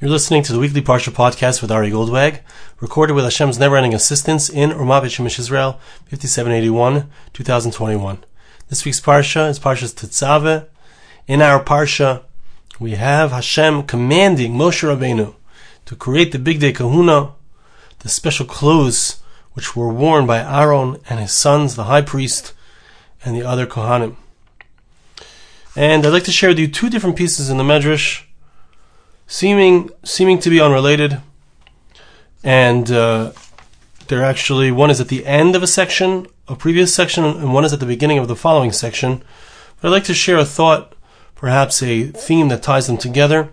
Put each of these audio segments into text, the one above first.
You're listening to the weekly Parsha podcast with Ari Goldwag, recorded with Hashem's never-ending assistance in Ramat Shemish Israel, 5781, 2021. This week's Parsha is Parsha's Tetzaveh. In our Parsha, we have Hashem commanding Moshe Rabbeinu to create the Bigdei Kehunah, the special clothes which were worn by Aaron and his sons, the high priest, and the other Kohanim. And I'd like to share with you two different pieces in the Medrash seeming seeming to be unrelated, and uh, they're actually one is at the end of a section, a previous section, and one is at the beginning of the following section. But I'd like to share a thought, perhaps a theme that ties them together,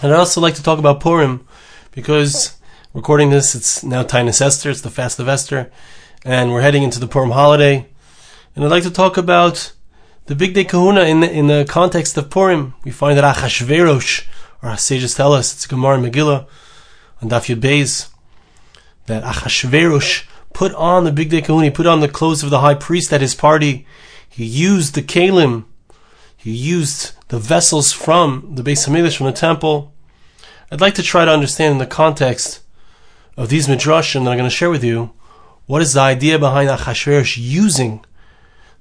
and I'd also like to talk about Purim because recording this, it's now Taanis Esther, it's the fast of Esther, and we're heading into the Purim holiday, and I'd like to talk about the Bigdei Kehunah in the, in the context of Purim. We find that Achashverosh our sages tell us, it's Gemara and Megillah on Daf Yud Beis, that Achashverosh put on the Bigdei Kehunah, put on the clothes of the high priest at his party. He used the kalim, he used the vessels from the Beis Hamikdash from the temple. I'd like to try to understand in the context of these midrashim that I'm going to share with you, what is the idea behind Achashverosh using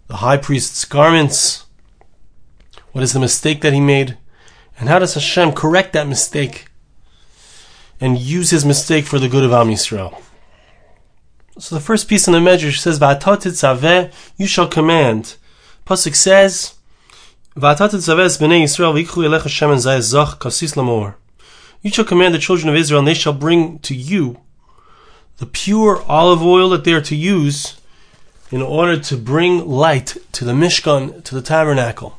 the high priest's garments? What is the mistake that he made? And how does Hashem correct that mistake and use his mistake for the good of Am Yisrael? So the first piece in the Medrash says, "V'atah tetzaveh, you shall command." Pasuk says. You shall command the children of Israel, and they shall bring to you the pure olive oil that they are to use in order to bring light to the Mishkan, to the tabernacle.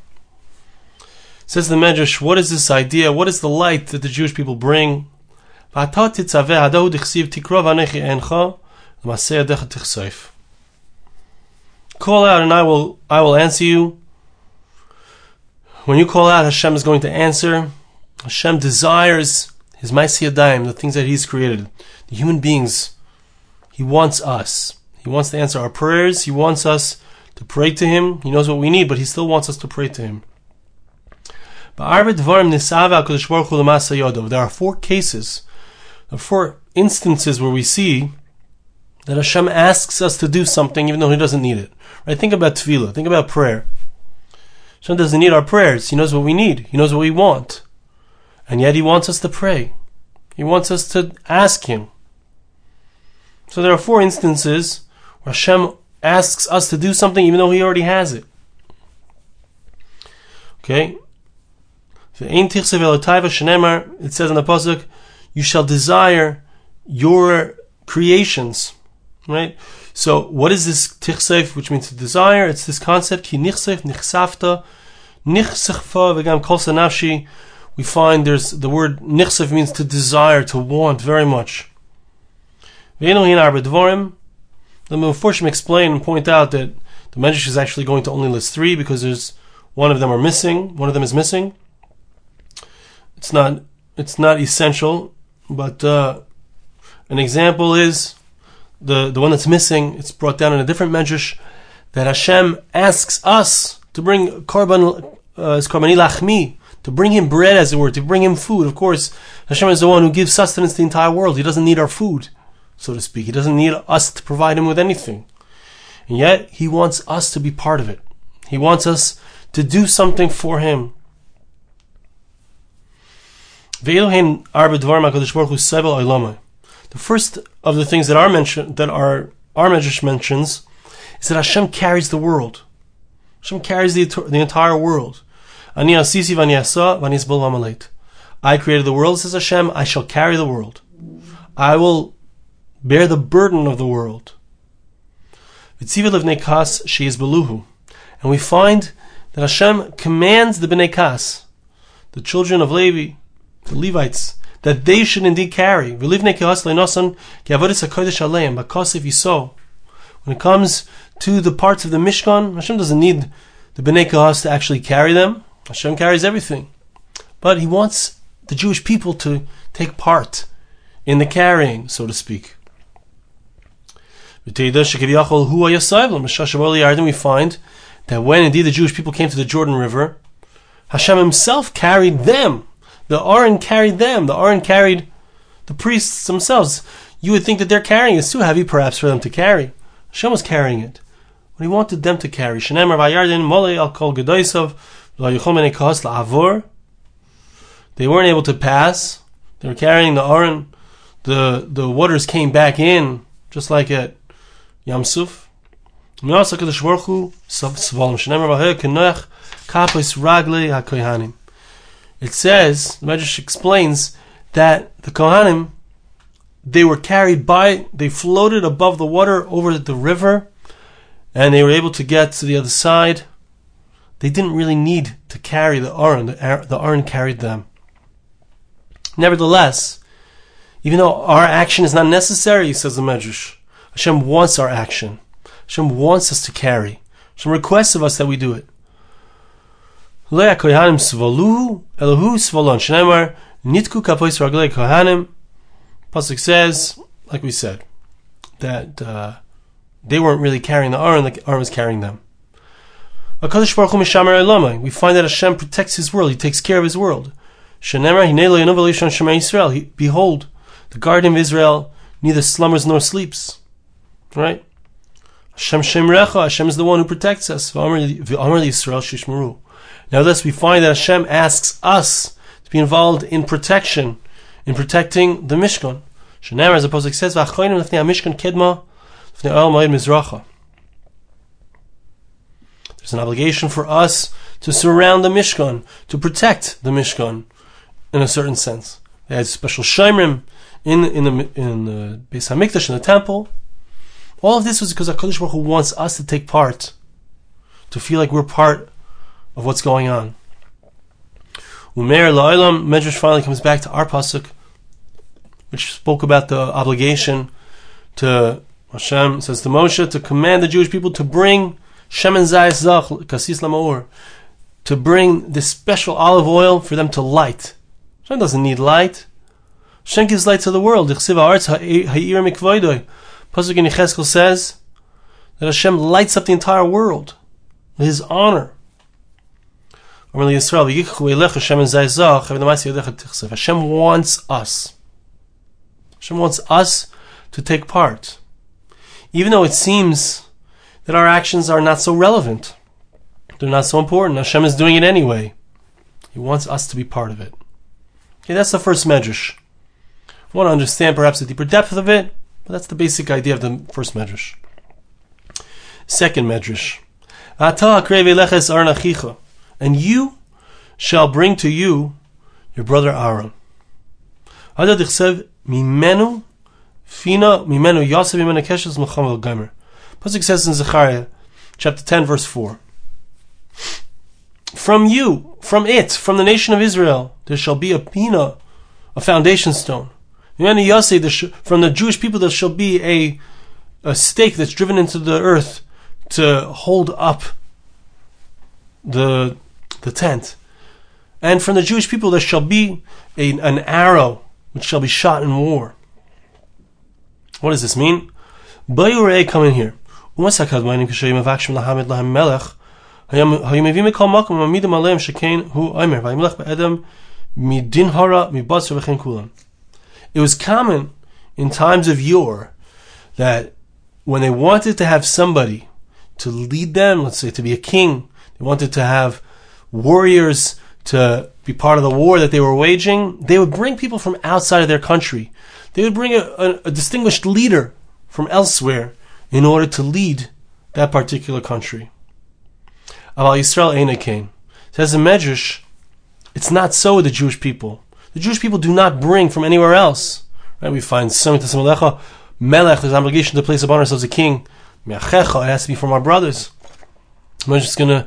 Says the Medrash, what is this idea? What is the light that the Jewish people bring? Call out and I will I will answer you. When you call out, Hashem is going to answer. Hashem desires his Maisiyadayim, the things that he's created, the human beings. He wants us. He wants to answer our prayers. He wants us to pray to him. He knows what we need, but he still wants us to pray to him. There are four cases, four instances where we see that Hashem asks us to do something even though He doesn't need it. Right? Think about tefillah. Think about prayer. Hashem doesn't need our prayers. He knows what we need. He knows what we want. And yet He wants us to pray. He wants us to ask Him. So there are four instances where Hashem asks us to do something even though He already has it. Okay? It says in the pasuk, "You shall desire your creations." Right. So, what is this tichsev, which means to desire? It's this concept ki nichsev nichsafta nichsechfa v'gam kol. We find there's the word nichsev means to desire, to want very much. Ve'enohin arba dvorim. The Mephoshim explain and point out that the Medrash is actually going to only list three because there's one of them are missing. One of them is missing. It's not it's not essential, but uh, an example is the the one that's missing. It's brought down in a different medrash that Hashem asks us to bring korban uh, korban lachmi to bring him bread, as it were, to bring him food. Of course, Hashem is the one who gives sustenance to the entire world. He doesn't need our food, so to speak. He doesn't need us to provide him with anything. And yet, he wants us to be part of it. He wants us to do something for him. The first of the things that are mentioned, that are our Medrash mentions, is that Hashem carries the world. Hashem carries the, the entire world. I created the world, says Hashem, I shall carry the world. I will bear the burden of the world. And we find that Hashem commands the Bnei Kehas, the children of Levi, the Levites, that they should indeed carry. When it comes to the parts of the Mishkan, Hashem doesn't need the Bnei Kahas to actually carry them. Hashem carries everything. But He wants the Jewish people to take part in the carrying, so to speak. We find that when indeed the Jewish people came to the Jordan River, Hashem himself carried them The Aron carried them. The Aron carried the priests themselves. You would think that they're carrying. It's too heavy, perhaps, for them to carry. Hashem was carrying it. But he wanted them to carry. They weren't able to pass. They were carrying the Aron. The, the waters came back in, just like at Yamsuf. It says, the Medrash explains that the Kohanim, they were carried by, they floated above the water over the river, and they were able to get to the other side. They didn't really need to carry the Aron, the, Aron carried them. Nevertheless, even though our action is not necessary, says the Medrash, Hashem wants our action. Hashem wants us to carry. Hashem requests of us that we do it. Nitku kapois raglei kohanim. Pasuk says, like we said, that uh, they weren't really carrying the Aron, the Aron was carrying them. We find that Hashem protects His world. He takes care of His world. He, Behold, the Guardian of Israel neither slumbers nor sleeps. Right? Hashem Hashem is the one who protects us. Thus we find that Hashem asks us to be involved in protection, in protecting the Mishkan. Shenemar, as opposed to says, "V'achayim lefnei Mishkan kedma lefnei oil mizracha." There's an obligation for us to surround the Mishkan, to protect the Mishkan, in a certain sense. They had special shemrim in in the in the Beis Hamikdash in the temple. All of this was because Hakadosh Baruch Hu wants us to take part, to feel like we're part of what's going on. Umer La'ilam, Medrash finally comes back to our pasuk, which spoke about the obligation to Hashem says to Moshe to command the Jewish people to bring Shemen Zayis Zach Kasis Lamaur, to bring this special olive oil for them to light. Hashem doesn't need light. Hashem gives light to the world. Pasuk in Yecheskel says that Hashem lights up the entire world His honor. Hashem wants us. Hashem wants us to take part. Even though it seems that our actions are not so relevant, they're not so important, Hashem is doing it anyway. He wants us to be part of it. Okay, that's the first medrash. Want to understand perhaps the deeper depth of it, but that's the basic idea of the first medrash. Second medrash and you shall bring to you your brother Aaron. Pasuk says in Zechariah, chapter ten, verse four. From you, from it, from the nation of Israel, there shall be a pina, a foundation stone. From the Jewish people, there shall be a a stake that's driven into the earth to hold up the the tent. And from the Jewish people there shall be a, an arrow which shall be shot in war. What does this mean? come in here. It was common in times of yore that when they wanted to have somebody to lead them, let's say to be a king, they wanted to have warriors to be part of the war that they were waging, they would bring people from outside of their country. They would bring a, a, a distinguished leader from elsewhere in order to lead that particular country. Aval Yisrael Einakein. Says the Medrash, it's not so with the Jewish people. The Jewish people do not bring from anywhere else. Right? We find Samit Melecha, Melech, there's an obligation to place upon ourselves a king. it has to be from our brothers. I'm just going to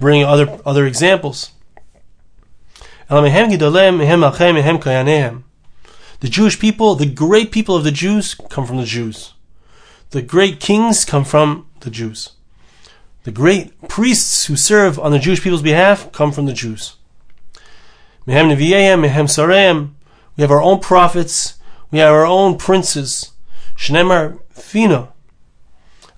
bring other other examples. The Jewish people, the great people of the Jews, come from the Jews. The great kings come from the Jews. The great priests who serve on the Jewish people's behalf come from the Jews. We have our own prophets. We have our own princes. Shnemar Fina.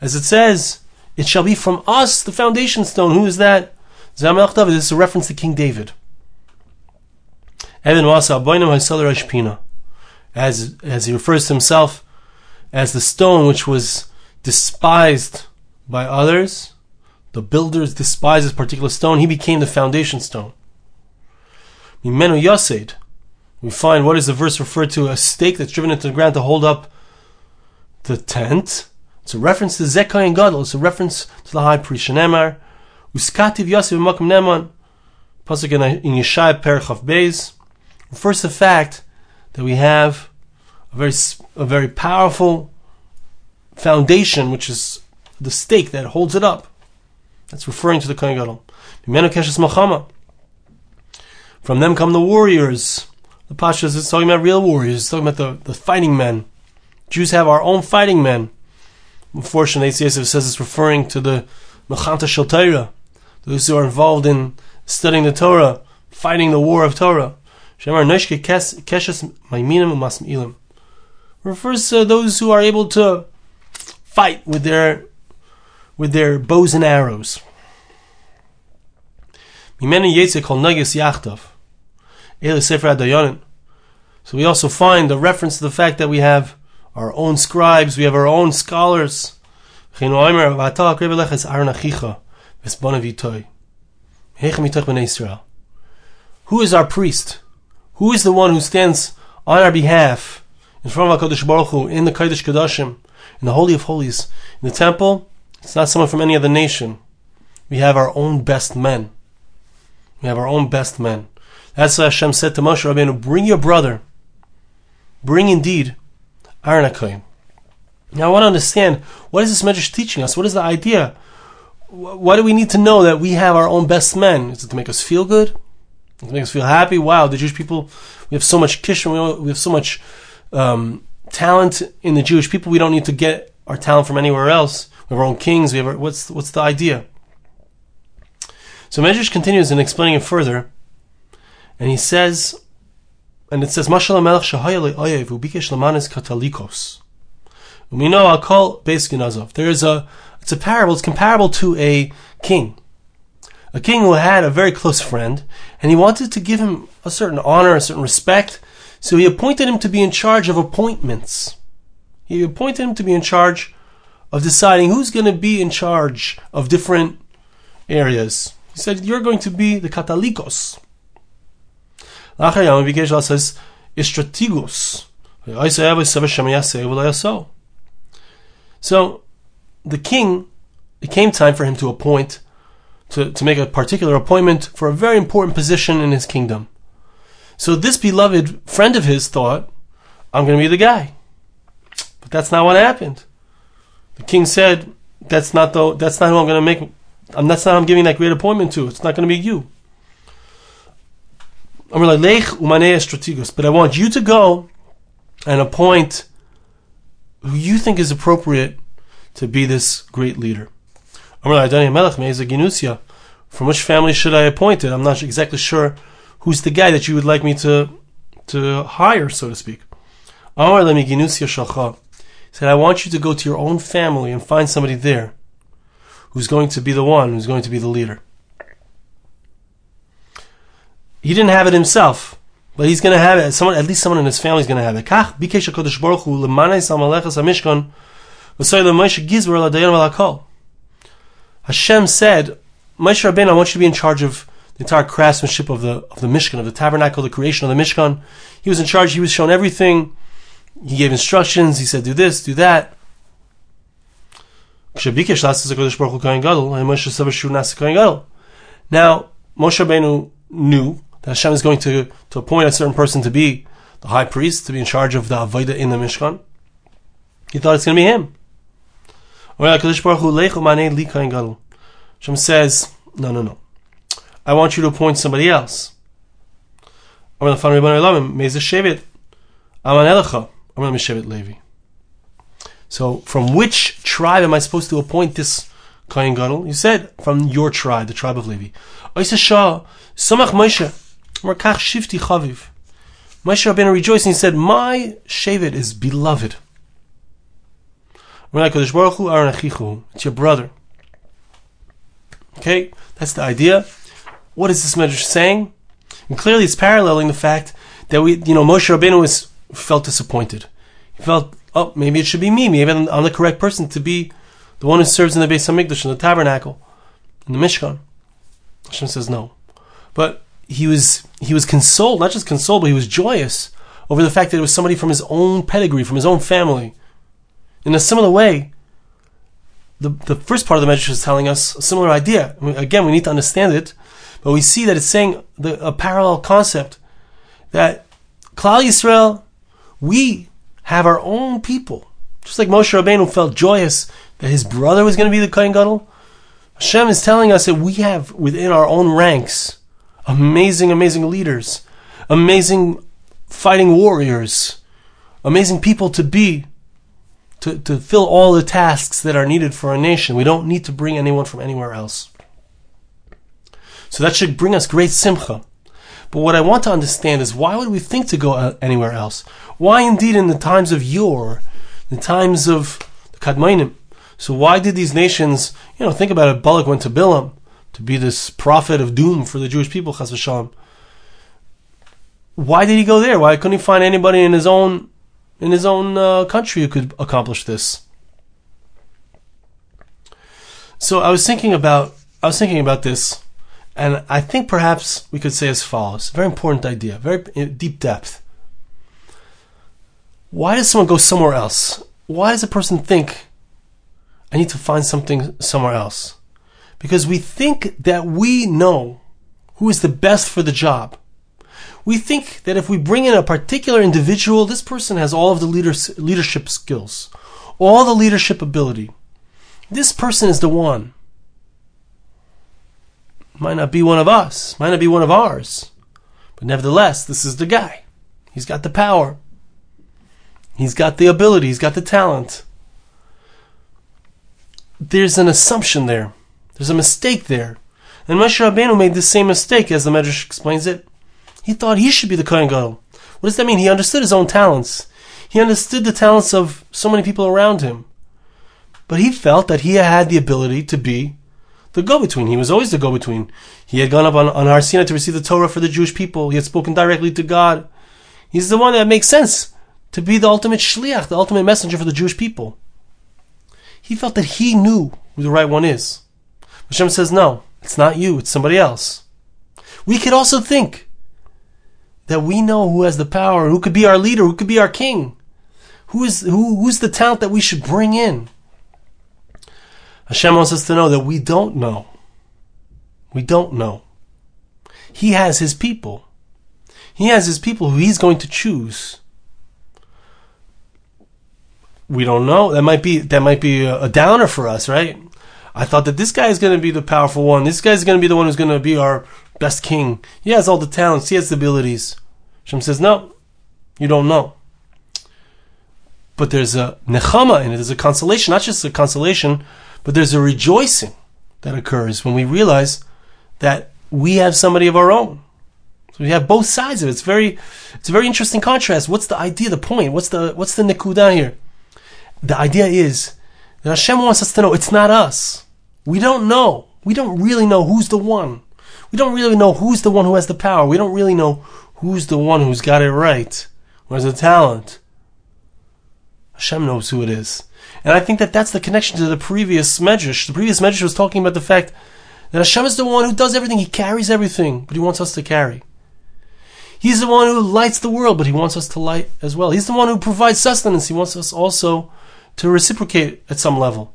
As it says, it shall be from us the foundation stone. Who is that? This is a reference to King David. As as he refers to himself as the stone which was despised by others, the builders despised this particular stone, he became the foundation stone. Mimenu Yasid. We find what is the verse referred to a stake that's driven into the ground to hold up the tent. It's a reference to Zekai and Gadol. It's a reference to the high priest Shenemar. Uskativ Yosef Makom Neman. Pasuk in Yeshai Perichav Beis refers to the fact that we have a very a very powerful foundation, which is the stake that holds it up. That's referring to the Kohen Gadol. From them come the warriors. The Pashas is talking about real warriors. It's talking about the, the fighting men. Jews have our own fighting men. Unfortunately, ACSF says it's referring to the Mechanta Shel Torah, those who are involved in studying the Torah, fighting the war of Torah. Shemar Noshke Keshes Maiminim Masmilim refers to those who are able to fight with their with their bows and arrows. So we also find a reference to the fact that we have our own scribes, we have our own scholars. Who is our priest? Who is the one who stands on our behalf in front of HaKadosh Baruch Hu in the Kodesh Kodashim, in the Holy of Holies, in the temple? It's not someone from any other nation. We have our own best men. We have our own best men. That's why Hashem said to Moshe Rabbeinu, bring your brother. Bring indeed Aaron Now I want to understand, what is this medrash teaching us? What is the idea? Why do we need to know that we have our own best men? Is it to make us feel good? It makes us feel happy. Wow, the Jewish people, we have so much kishim, we have so much um, talent in the Jewish people. We don't need to get our talent from anywhere else. We have our own kings. We have our, what's what's the idea? So Medrash continues in explaining it further, and he says, and it says, "Mashal Melech shahayale oyev ubikesh lamanis katalikos." We know I'll call basically Nazov. There is a it's a parable. It's comparable to a king a king who had a very close friend, and he wanted to give him a certain honor, a certain respect, so he appointed him to be in charge of appointments. He appointed him to be in charge of deciding who's going to be in charge of different areas. He said, You're going to be the Katalikos. Says, Istratigos. So, the king, it came time for him to appoint to, to make a particular appointment for a very important position in his kingdom. So this beloved friend of his thought, I'm going to be the guy. But that's not what happened. The king said, that's not the, that's not who I'm going to make, I'm, that's not I'm giving that great appointment to. It's not going to be you. I'm like, Lech strategos. But I want you to go and appoint who you think is appropriate to be this great leader. From which family should I appoint it? I'm not exactly sure who's the guy that you would like me to to hire, so to speak. He said, I want you to go to your own family and find somebody there who's going to be the one who's going to be the leader. He didn't have it himself, but he's going to have it. Someone, at least someone in his family is going to have it. Hashem said, Moshe Rabbeinu, I want you to be in charge of the entire craftsmanship of the of the Mishkan, of the tabernacle, the creation of the Mishkan. He was in charge. He was shown everything. He gave instructions. He said, "Do this, do that." Now, Moshe Rabbeinu knew that Hashem is going to, to appoint a certain person to be the high priest, to be in charge of the Avodah in the Mishkan. He thought it's going to be him. Hashem says, no, no, no. I want you to appoint somebody else. So, from which tribe am I supposed to appoint this Kohen Gadol? You said, from your tribe, the tribe of Levi. Moshe Rabbeinu rejoiced and he said, My Shevet is beloved. It's your brother. Okay, that's the idea. What is this medrash saying? And clearly it's paralleling the fact that we, you know, Moshe Rabbeinu was, felt disappointed. He felt, oh, maybe it should be me. Maybe I'm the correct person to be the one who serves in the Beis Hamikdash, in the tabernacle, in the Mishkan. Hashem says no. But he was, he was consoled, not just consoled, but he was joyous over the fact that it was somebody from his own pedigree, from his own family. In a similar way, the, the first part of the Medrash is telling us a similar idea. Again, we need to understand it, but we see that it's saying the, a parallel concept that Klal Yisrael, we have our own people. Just like Moshe Rabbeinu felt joyous that his brother was going to be the Kohen Gadol, Hashem is telling us that we have within our own ranks amazing, amazing leaders, amazing fighting warriors, amazing people to be, to, to fill all the tasks that are needed for a nation. We don't need to bring anyone from anywhere else. So that should bring us great simcha. But what I want to understand is why would we think to go uh, anywhere else? Why indeed in the times of yore, the times of the Kadmainim? So why did these nations, you know, think about it, Balak went to Bilam to be this prophet of doom for the Jewish people, Chas v'shalom why did he go there? Why couldn't he find anybody in his own in his own uh, country who could accomplish this? So I was thinking about I was thinking about this, and I think perhaps we could say as follows: very important idea, very deep depth. Why does someone go somewhere else? Why does a person think I need to find something somewhere else? Because we think that we know who is the best for the job we think that if we bring in a particular individual, this person has all of the leaders, leadership skills, all the leadership ability. This person is the one. Might not be one of us, might not be one of ours, but nevertheless, this is the guy. He's got the power. He's got the ability, he's got the talent. There's an assumption there. There's a mistake there. And Moshe Rabbeinu made the same mistake as the Medrash explains it. He thought he should be the Kohen Gadol. What does that mean? He understood his own talents. He understood the talents of so many people around him. But he felt that he had the ability to be the go-between. He was always the go-between. He had gone up on, on Har Sinai to receive the Torah for the Jewish people. He had spoken directly to God. He's the one that makes sense to be the ultimate shliach, the ultimate messenger for the Jewish people. He felt that he knew who the right one is. Hashem says, no, it's not you, it's somebody else. We could also think that we know who has the power, who could be our leader, who could be our king, who is who who's the talent that we should bring in. Hashem wants us to know that we don't know. We don't know. He has his people. He has his people who he's going to choose. We don't know. That might be that might be a, a downer for us, right? I thought that this guy is going to be the powerful one. This guy is going to be the one who's going to be our best king. He has all the talents. He has the abilities. Shem says, no, you don't know. But there's a nechama in it. There's a consolation, not just a consolation, but there's a rejoicing that occurs when we realize that we have somebody of our own. So we have both sides of it. It's very, it's a very interesting contrast. What's the idea, the point? What's the, what's the nekuda here? The idea is that Hashem wants us to know it's not us. We don't know. We don't really know who's the one. We don't really know who's the one who has the power. We don't really know who's the one who's got it right, who has the talent. Hashem knows who it is. And I think that that's the connection to the previous medrash. The previous medrash was talking about the fact that Hashem is the one who does everything. He carries everything, but He wants us to carry. He's the one who lights the world, but He wants us to light as well. He's the one who provides sustenance. He wants us also to reciprocate at some level.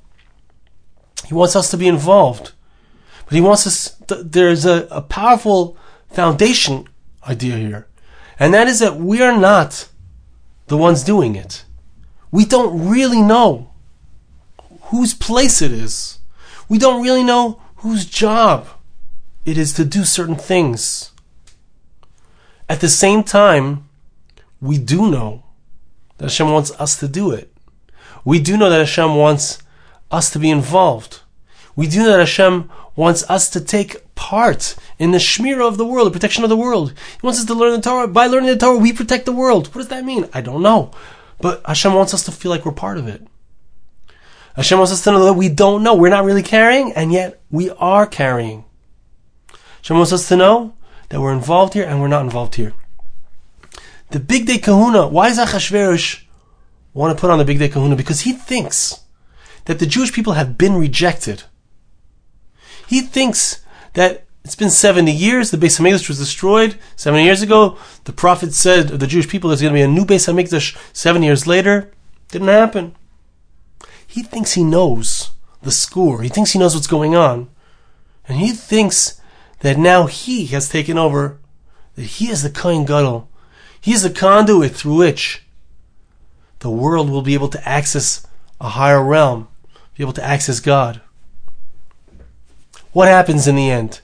He wants us to be involved. But He wants us, there's a, a powerful foundation idea here. And that is that we are not the ones doing it. We don't really know whose place it is. We don't really know whose job it is to do certain things. At the same time, we do know that Hashem wants us to do it. We do know that Hashem wants us to be involved. We do know that Hashem wants us to take part in the shmira of the world, the protection of the world. He wants us to learn the Torah. By learning the Torah, we protect the world. What does that mean? I don't know. But Hashem wants us to feel like we're part of it. Hashem wants us to know that we don't know. We're not really carrying, and yet we are carrying. Hashem wants us to know that we're involved here and we're not involved here. The Bigdei Kehunah, why does Achashverosh want to put on the Bigdei Kehunah? Because he thinks that the Jewish people have been rejected. He thinks that it's been 70 years, the Beis HaMikdash was destroyed 70 years ago. The prophet said of the Jewish people there's going to be a new Beis HaMikdash seven years later. Didn't happen. He thinks he knows the score. He thinks he knows what's going on. And he thinks that now he has taken over, that he is the Kohen Gadol. He is the conduit through which the world will be able to access a higher realm, be able to access God. What happens in the end?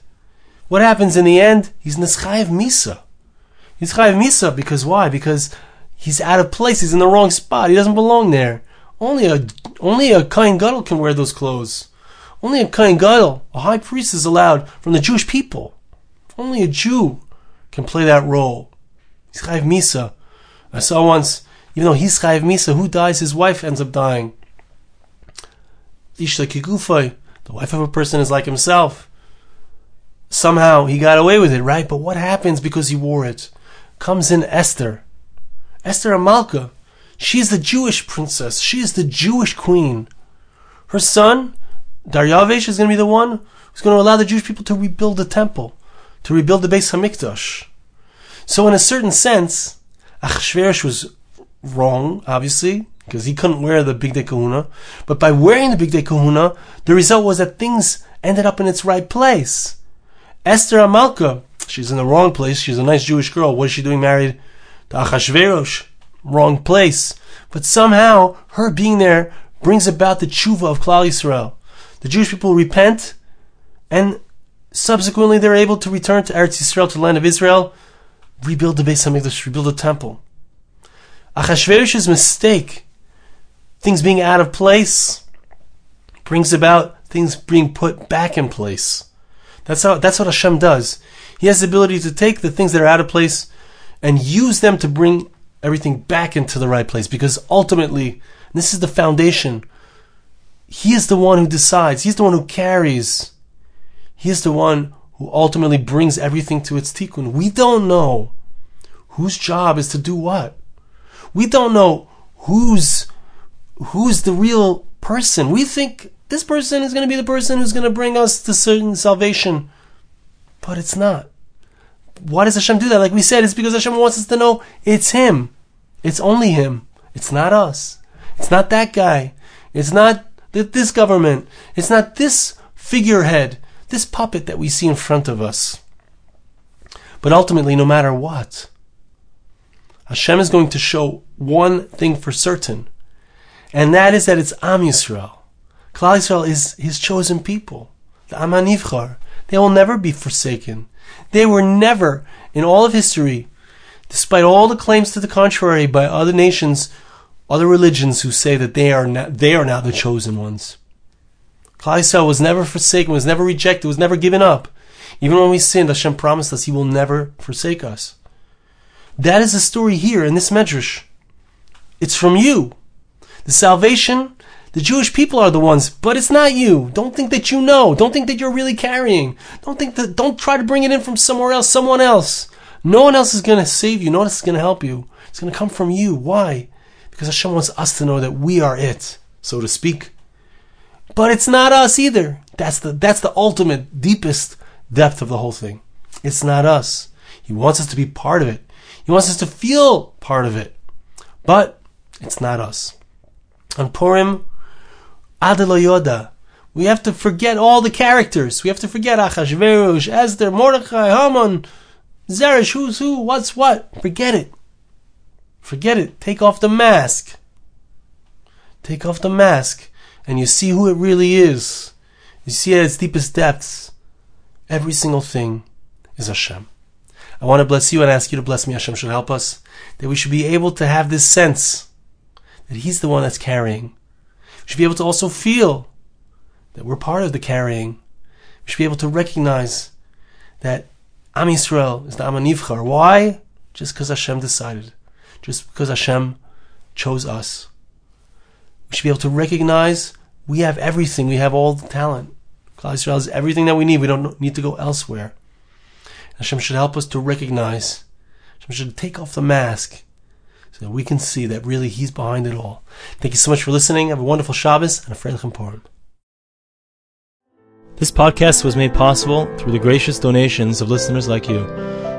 What happens in the end? He's Nischayev Misa. He's Chayev Misa because why? Because he's out of place. He's in the wrong spot. He doesn't belong there. Only a only a Kohen Gadol can wear those clothes. Only a Kohen Gadol, a high priest, is allowed from the Jewish people. Only a Jew can play that role. He's Chayev Misa. I saw once, even though he's Chayev Misa, who dies? His wife ends up dying. Ishta Kigufay, the wife of a person is like himself somehow he got away with it, right? But what happens because he wore it? Comes in Esther. Esther HaMalka. She's the Jewish princess. She is the Jewish queen. Her son, Daryavesh, is going to be the one who's going to allow the Jewish people to rebuild the temple, to rebuild the Beis Hamikdash. So, in a certain sense, Achashverosh was wrong, obviously, because he couldn't wear the Bigdei Kehunah. But by wearing the Bigdei Kehunah, the result was that things ended up in its right place. Esther HaMalka, she's in the wrong place. She's a nice Jewish girl. What is she doing married to Achashverosh? Wrong place. But somehow, her being there brings about the tshuva of Klal Yisrael. The Jewish people repent, and subsequently they're able to return to Eretz Yisrael, to the land of Israel, rebuild the Beis Hamikdash, rebuild the temple. Achashverosh's mistake, things being out of place, brings about things being put back in place. That's how that's what Hashem does. He has the ability to take the things that are out of place and use them to bring everything back into the right place because ultimately this is the foundation. He is the one who decides. He's the one who carries. He is the one who ultimately brings everything to its tikkun. We don't know whose job is to do what. We don't know who's who's the real person. We think this person is going to be the person who's going to bring us to certain salvation. But it's not. Why does Hashem do that? Like we said, it's because Hashem wants us to know it's Him. It's only Him. It's not us. It's not that guy. It's not this government. It's not this figurehead, this puppet that we see in front of us. But ultimately, no matter what, Hashem is going to show one thing for certain, and that is that it's Am Yisrael. Klal Yisrael is his chosen people, the Am HaNivchar. They will never be forsaken. They were never, in all of history, despite all the claims to the contrary by other nations, other religions who say that they are now, they are now the chosen ones. Klal Yisrael was never forsaken, was never rejected, was never given up. Even when we sinned, Hashem promised us He will never forsake us. That is the story here in this medrash. It's from you. The salvation the Jewish people are the ones, but it's not you. Don't think that you know. Don't think that you're really carrying. Don't think that, don't try to bring it in from somewhere else, someone else. No one else is going to save you. No one else is going to help you. It's going to come from you. Why? Because Hashem wants us to know that we are it, so to speak. But it's not us either. That's the, that's the ultimate, deepest depth of the whole thing. It's not us. He wants us to be part of it. He wants us to feel part of it. But it's not us. On Purim, Adelo Yoda. We have to forget all the characters. We have to forget Achashverosh, Esther, Mordechai, Haman, Zeresh, who's who, what's what. Forget it. Forget it. Take off the mask. Take off the mask, and you see who it really is. You see at its deepest depths. Every single thing is Hashem. I want to bless you and ask you to bless me. Hashem should help us. That we should be able to have this sense that He's the one that's carrying we should be able to also feel that we're part of the carrying. We should be able to recognize that Am Yisrael is the Am Nivchar. Why? Just because Hashem decided. Just because Hashem chose us. We should be able to recognize we have everything. We have all the talent. Klal Yisrael has everything that we need. We don't need to go elsewhere. Hashem should help us to recognize. Hashem should take off the mask so that we can see that really He's behind it all. Thank you so much for listening. Have a wonderful Shabbos and a Freilichen Purim. This podcast was made possible through the gracious donations of listeners like you.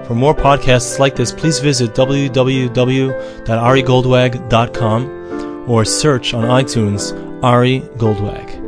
For more podcasts like this, please visit www.arigoldwag.com or search on iTunes Ari Goldwag.